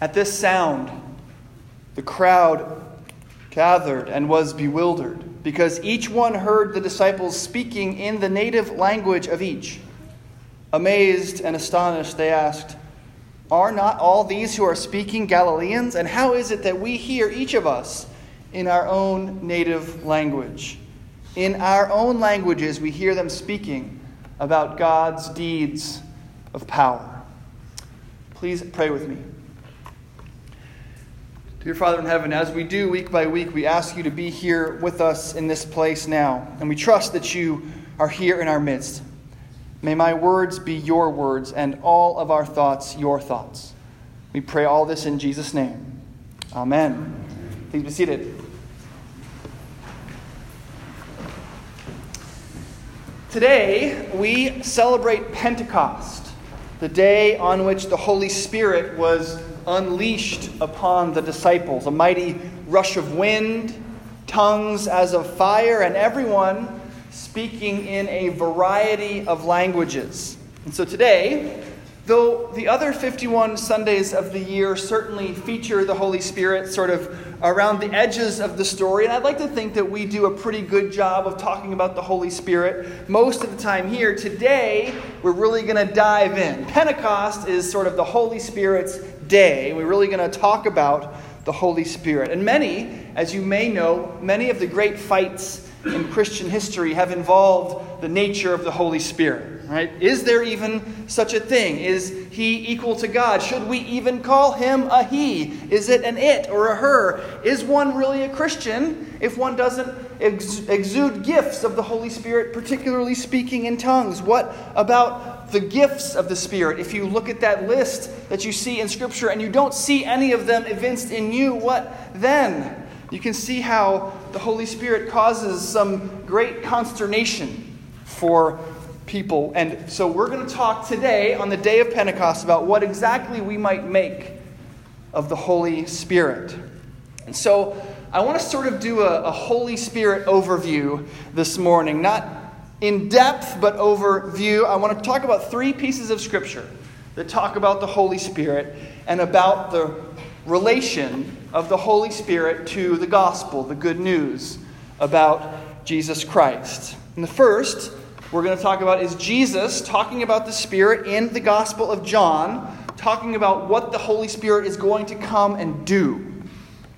At this sound, the crowd gathered and was bewildered, because each one heard the disciples speaking in the native language of each. Amazed and astonished, they asked, Are not all these who are speaking Galileans? And how is it that we hear each of us in our own native language? In our own languages, we hear them speaking about God's deeds of power. Please pray with me. Dear Father in heaven, as we do week by week, we ask you to be here with us in this place now. And we trust that you are here in our midst. May my words be your words and all of our thoughts your thoughts. We pray all this in Jesus' name. Amen. Please be seated. Today, we celebrate Pentecost, the day on which the Holy Spirit was unleashed upon the disciples. A mighty rush of wind, tongues as of fire, and everyone speaking in a variety of languages. And so today, though the other 51 Sundays of the year certainly feature the Holy Spirit sort of around the edges of the story. And I'd like to think that we do a pretty good job of talking about the Holy Spirit most of the time here. Today, we're really going to dive in. Pentecost is sort of the Holy Spirit's day. We're really going to talk about the Holy Spirit. And many, as you may know, many of the great fights in Christian history have involved the nature of the Holy Spirit. Right? Is there even such a thing? Is he equal to God? Should we even call him a he? Is it an it or a her? Is one really a Christian if one doesn't exude gifts of the Holy Spirit, particularly speaking in tongues? What about the gifts of the Spirit? If you look at that list that you see in Scripture and you don't see any of them evinced in you, what then? You can see how the Holy Spirit causes some great consternation for people. And so we're going to talk today on the day of Pentecost about what exactly we might make of the Holy Spirit. And so I want to sort of do a, a Holy Spirit overview this morning. Not in depth, but overview. I want to talk about three pieces of Scripture that talk about the Holy Spirit and about the relation of the Holy Spirit to the gospel, the good news about Jesus Christ. And the first we're going to talk about is Jesus talking about the Spirit in the Gospel of John, talking about what the Holy Spirit is going to come and do.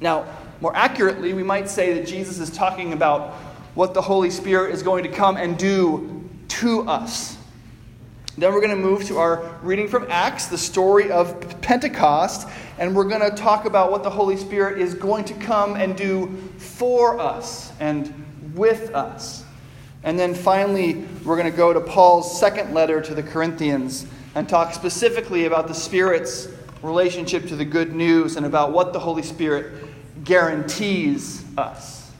Now, more accurately, we might say that Jesus is talking about what the Holy Spirit is going to come and do to us. Then we're going to move to our reading from Acts, the story of Pentecost, and we're going to talk about what the Holy Spirit is going to come and do for us and with us. And then finally, we're going to go to Paul's second letter to the Corinthians and talk specifically about the Spirit's relationship to the good news and about what the Holy Spirit guarantees us.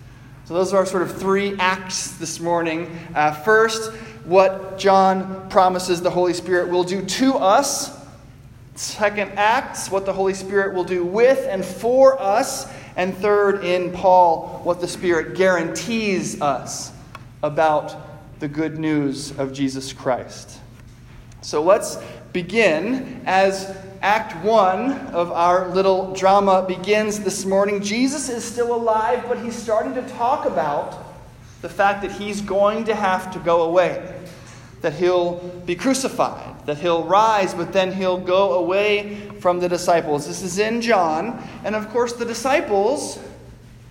So, those are our sort of three acts this morning. Uh, first, what John promises the Holy Spirit will do to us. Second, acts, what the Holy Spirit will do with and for us. And third, in Paul, what the Spirit guarantees us about the good news of Jesus Christ. So let's begin as Act 1 of our little drama begins this morning. Jesus is still alive, but he's starting to talk about the fact that he's going to have to go away, that he'll be crucified, that he'll rise, but then he'll go away from the disciples. This is in John, and of course, the disciples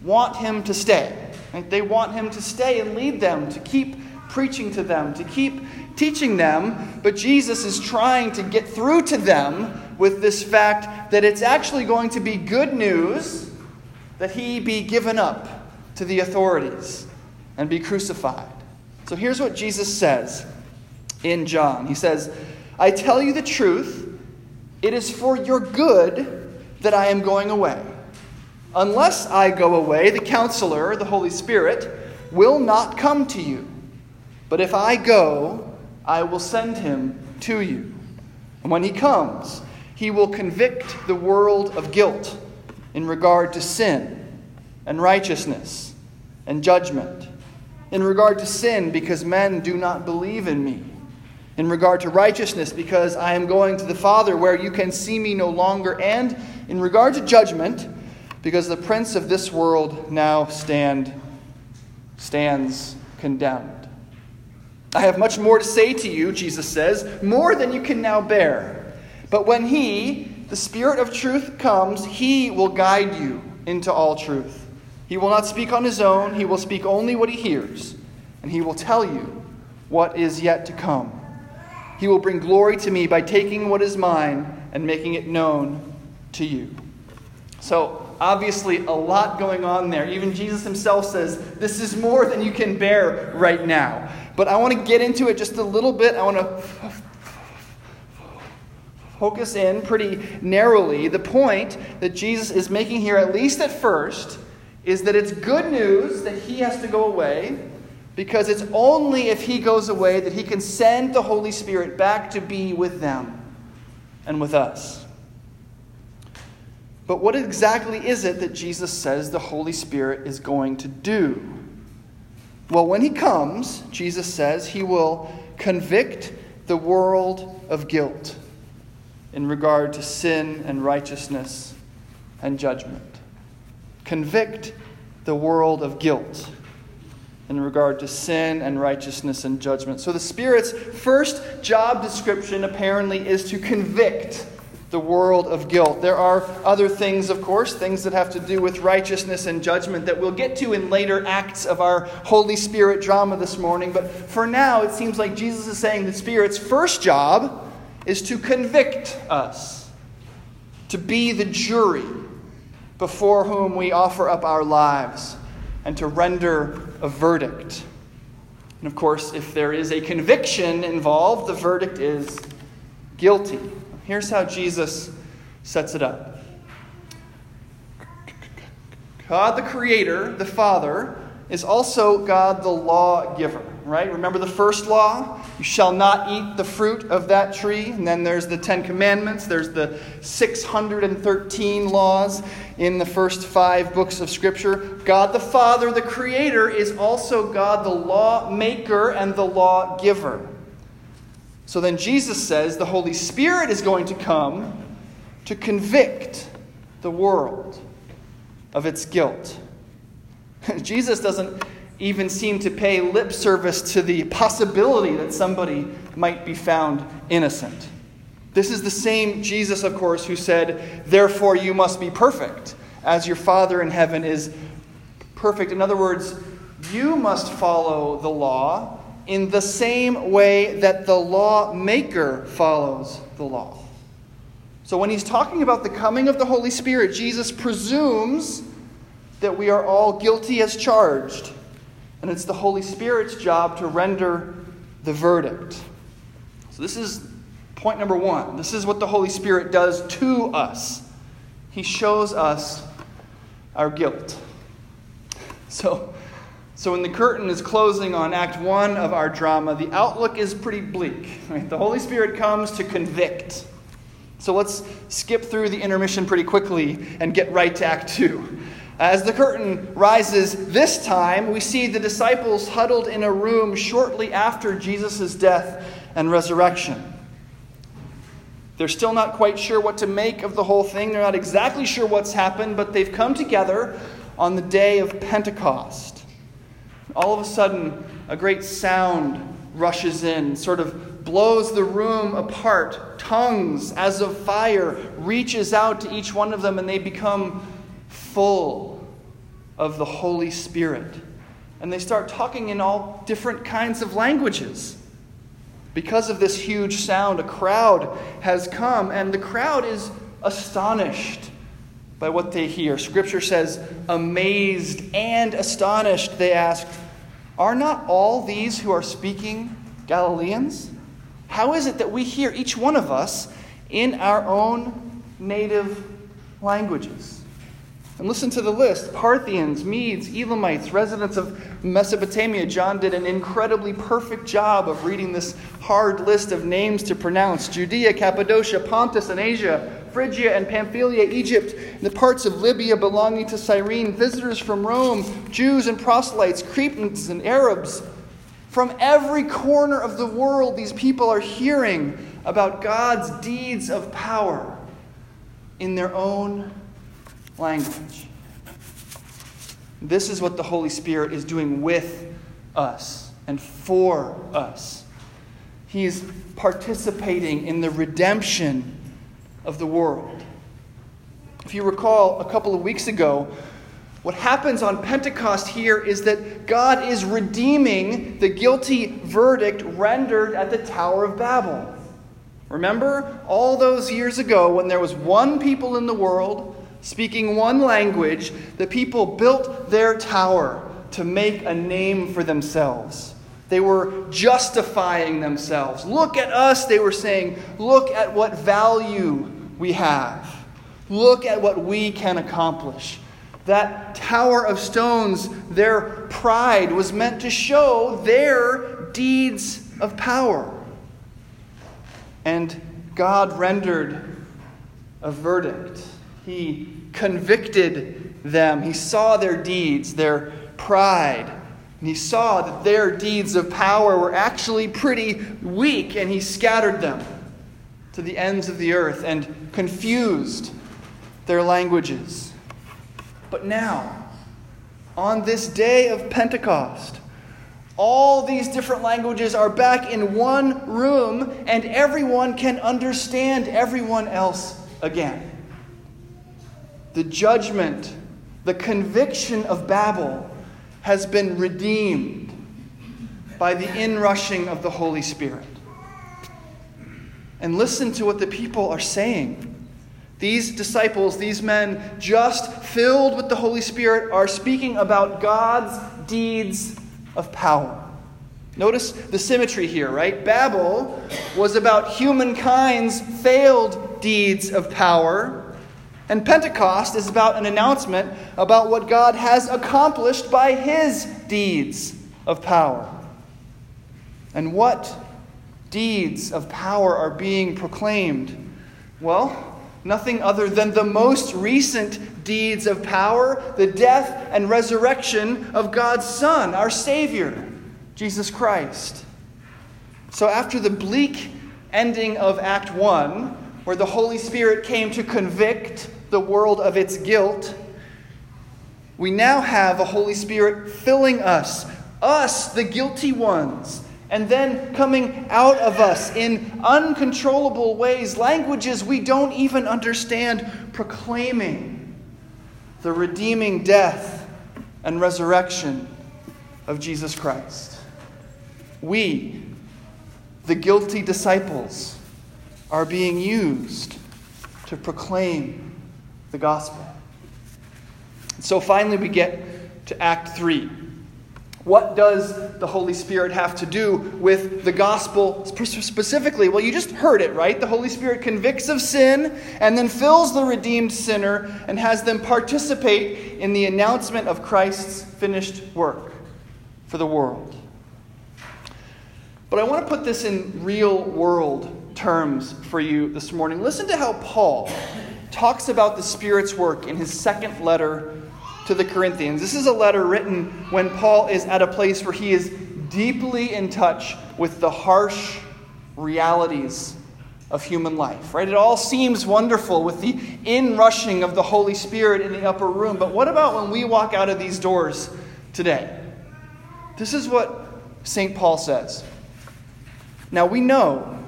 want him to stay. Right? They want him to stay and lead them, to keep preaching to them, to keep teaching them. But Jesus is trying to get through to them with this fact that it's actually going to be good news that he be given up to the authorities and be crucified. So here's what Jesus says in John He says, I tell you the truth, it is for your good that I am going away. Unless I go away, the counselor, the Holy Spirit, will not come to you. But if I go, I will send him to you. And when he comes, he will convict the world of guilt in regard to sin and righteousness and judgment. In regard to sin, because men do not believe in me. In regard to righteousness, because I am going to the Father where you can see me no longer. And in regard to judgment, because the prince of this world now stand, stands condemned. I have much more to say to you, Jesus says, more than you can now bear. But when he, the Spirit of truth, comes, he will guide you into all truth. He will not speak on his own, he will speak only what he hears, and he will tell you what is yet to come. He will bring glory to me by taking what is mine and making it known to you. So, obviously, a lot going on there. Even Jesus himself says, This is more than you can bear right now. But I want to get into it just a little bit. I want to focus in pretty narrowly. The point that Jesus is making here, at least at first, is that it's good news that he has to go away because it's only if he goes away that he can send the Holy Spirit back to be with them and with us. But what exactly is it that Jesus says the Holy Spirit is going to do? Well, when he comes, Jesus says he will convict the world of guilt in regard to sin and righteousness and judgment. Convict the world of guilt in regard to sin and righteousness and judgment. So the Spirit's first job description apparently is to convict the world of guilt. There are other things, of course, things that have to do with righteousness and judgment that we'll get to in later acts of our Holy Spirit drama this morning. But for now, it seems like Jesus is saying the Spirit's first job is to convict us, to be the jury before whom we offer up our lives, and to render a verdict. And of course, if there is a conviction involved, the verdict is guilty. Here's how Jesus sets it up God the Creator, the Father, is also God the lawgiver, right? Remember the first law? You shall not eat the fruit of that tree. And then there's the Ten Commandments, there's the 613 laws in the first five books of Scripture. God the Father, the Creator, is also God the lawmaker and the lawgiver. So then Jesus says the Holy Spirit is going to come to convict the world of its guilt. Jesus doesn't even seem to pay lip service to the possibility that somebody might be found innocent. This is the same Jesus, of course, who said, Therefore you must be perfect, as your Father in heaven is perfect. In other words, you must follow the law in the same way that the lawmaker follows the law. So when he's talking about the coming of the Holy Spirit, Jesus presumes that we are all guilty as charged, and it's the Holy Spirit's job to render the verdict. So this is point number one. This is what the Holy Spirit does to us. He shows us our guilt. So so when the curtain is closing on Act 1 of our drama, the outlook is pretty bleak. Right? The Holy Spirit comes to convict. So let's skip through the intermission pretty quickly and get right to Act 2. As the curtain rises this time, we see the disciples huddled in a room shortly after Jesus' death and resurrection. They're still not quite sure what to make of the whole thing. They're not exactly sure what's happened, but they've come together on the day of Pentecost. All of a sudden, a great sound rushes in, sort of blows the room apart. Tongues, as of fire, reaches out to each one of them, and they become full of the Holy Spirit. And they start talking in all different kinds of languages. Because of this huge sound, a crowd has come, and the crowd is astonished by what they hear. Scripture says, amazed and astonished, they asked, Are not all these who are speaking Galileans? How is it that we hear each one of us in our own native languages? And listen to the list Parthians, Medes, Elamites, residents of Mesopotamia. John did an incredibly perfect job of reading this hard list of names to pronounce Judea, Cappadocia, Pontus, and Asia, Phrygia and Pamphylia, Egypt, and the parts of Libya belonging to Cyrene, visitors from Rome, Jews and proselytes, Cretans and Arabs. From every corner of the world, these people are hearing about God's deeds of power in their own language. This is what the Holy Spirit is doing with us and for us. He is participating in the redemption of the world. If you recall, a couple of weeks ago, what happens on Pentecost here is that God is redeeming the guilty verdict rendered at the Tower of Babel. Remember all those years ago when there was one people in the world speaking one language, the people built their tower to make a name for themselves. They were justifying themselves. Look at us, they were saying. Look at what value we have. Look at what we can accomplish. That tower of stones, their pride was meant to show their deeds of power. And God rendered a verdict. He convicted them. He saw their deeds, their pride. And he saw that their deeds of power were actually pretty weak, and he scattered them to the ends of the earth and confused their languages. But now, on this day of Pentecost, all these different languages are back in one room, and everyone can understand everyone else again. The judgment, the conviction of Babel has been redeemed by the inrushing of the Holy Spirit. And listen to what the people are saying. These disciples, these men, just filled with the Holy Spirit, are speaking about God's deeds of power. Notice the symmetry here, right? Babel was about humankind's failed deeds of power, and Pentecost is about an announcement about what God has accomplished by his deeds of power. And what deeds of power are being proclaimed? Well, nothing other than the most recent deeds of power the death and resurrection of God's Son, our Savior, Jesus Christ. So, after the bleak ending of Act 1, where the Holy Spirit came to convict the world of its guilt, we now have a Holy Spirit filling us, us, the guilty ones and then coming out of us in uncontrollable ways, languages we don't even understand, proclaiming the redeeming death and resurrection of Jesus Christ. We, the guilty disciples, are being used to proclaim the gospel. So finally, we get to Act 3 what does the Holy Spirit have to do with the gospel specifically? Well, you just heard it, right? The Holy Spirit convicts of sin and then fills the redeemed sinner and has them participate in the announcement of Christ's finished work for the world. But I want to put this in real world terms for you this morning. Listen to how Paul talks about the Spirit's work in his second letter to the Corinthians. This is a letter written when Paul is at a place where he is deeply in touch with the harsh realities of human life, right? It all seems wonderful with the inrushing of the Holy Spirit in the upper room. But what about when we walk out of these doors today? This is what St. Paul says. Now we know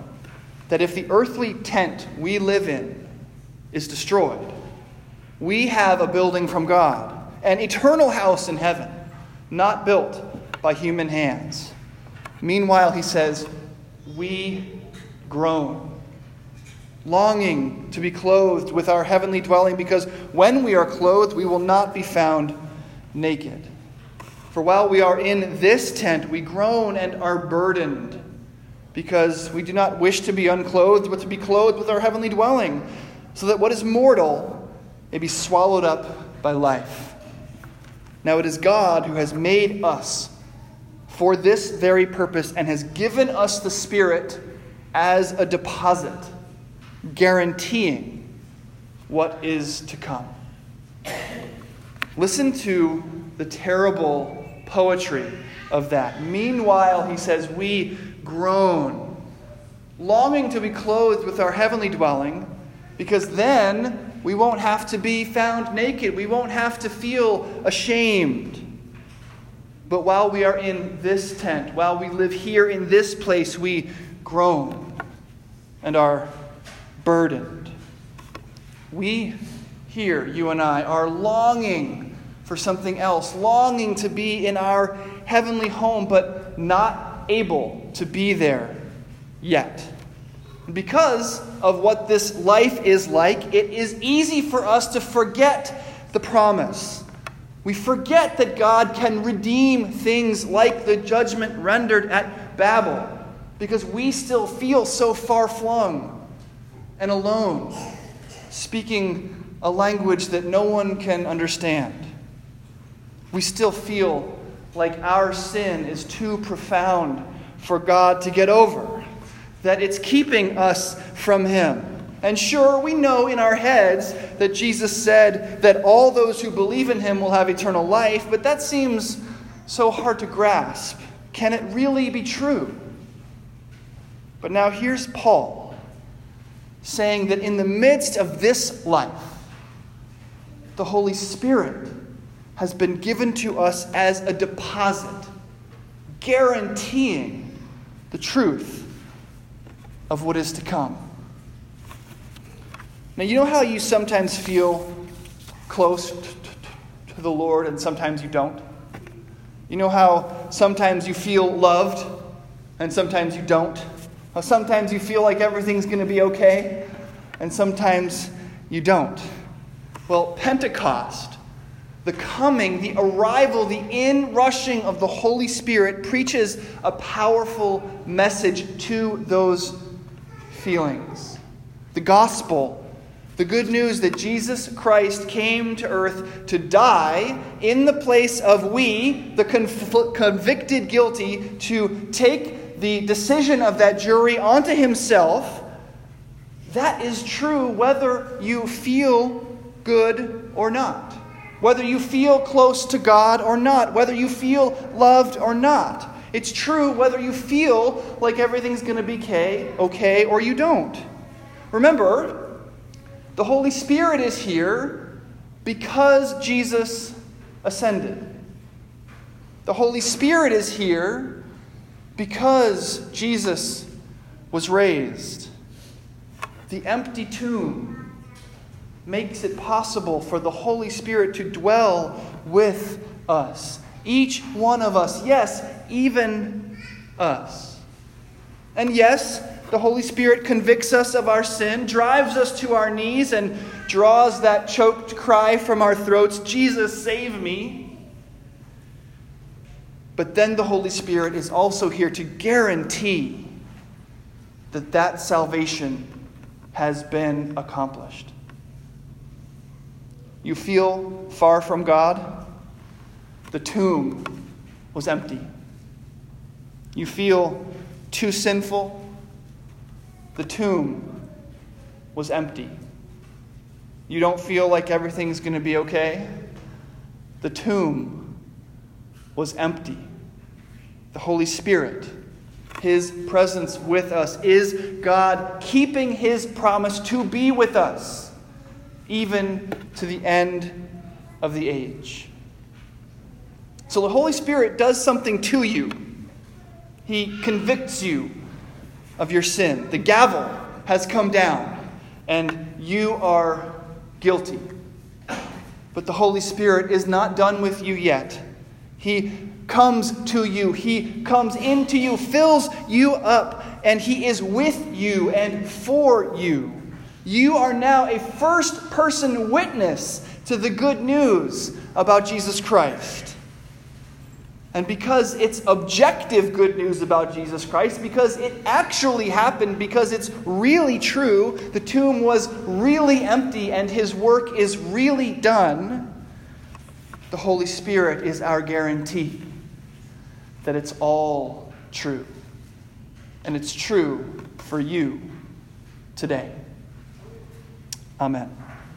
that if the earthly tent we live in is destroyed, we have a building from God an eternal house in heaven, not built by human hands. Meanwhile, he says, We groan, longing to be clothed with our heavenly dwelling, because when we are clothed, we will not be found naked. For while we are in this tent, we groan and are burdened, because we do not wish to be unclothed, but to be clothed with our heavenly dwelling, so that what is mortal may be swallowed up by life. Now it is God who has made us for this very purpose and has given us the Spirit as a deposit, guaranteeing what is to come. Listen to the terrible poetry of that. Meanwhile, he says, we groan, longing to be clothed with our heavenly dwelling, because then we won't have to be found naked. We won't have to feel ashamed. But while we are in this tent, while we live here in this place, we groan and are burdened. We here, you and I, are longing for something else, longing to be in our heavenly home, but not able to be there yet. Because of what this life is like, it is easy for us to forget the promise. We forget that God can redeem things like the judgment rendered at Babel because we still feel so far flung and alone, speaking a language that no one can understand. We still feel like our sin is too profound for God to get over, that it's keeping us from Him. And sure, we know in our heads that Jesus said that all those who believe in Him will have eternal life, but that seems so hard to grasp. Can it really be true? But now here's Paul saying that in the midst of this life, the Holy Spirit has been given to us as a deposit, guaranteeing the truth of what is to come. Now, you know how you sometimes feel close to the Lord and sometimes you don't? You know how sometimes you feel loved and sometimes you don't? How sometimes you feel like everything's going to be okay and sometimes you don't? Well, Pentecost, the coming, the arrival, the inrushing of the Holy Spirit preaches a powerful message to those feelings. The gospel, the good news that Jesus Christ came to earth to die in the place of we, the conv- convicted guilty, to take the decision of that jury onto himself. That is true whether you feel good or not, whether you feel close to God or not, whether you feel loved or not. It's true whether you feel like everything's going to be okay, okay or you don't. Remember, the Holy Spirit is here because Jesus ascended. The Holy Spirit is here because Jesus was raised. The empty tomb makes it possible for the Holy Spirit to dwell with us. Each one of us, yes, even us. And yes, the Holy Spirit convicts us of our sin, drives us to our knees, and draws that choked cry from our throats Jesus, save me. But then the Holy Spirit is also here to guarantee that that salvation has been accomplished. You feel far from God? The tomb was empty. You feel too sinful? The tomb was empty. You don't feel like everything's going to be okay? The tomb was empty. The Holy Spirit, His presence with us, is God keeping His promise to be with us even to the end of the age. So the Holy Spirit does something to you. He convicts you of your sin. The gavel has come down, and you are guilty. But the Holy Spirit is not done with you yet. He comes to you, He comes into you, fills you up, and He is with you and for you. You are now a first person witness to the good news about Jesus Christ. And because it's objective good news about Jesus Christ, because it actually happened, because it's really true, the tomb was really empty and his work is really done, the Holy Spirit is our guarantee that it's all true. And it's true for you today. Amen.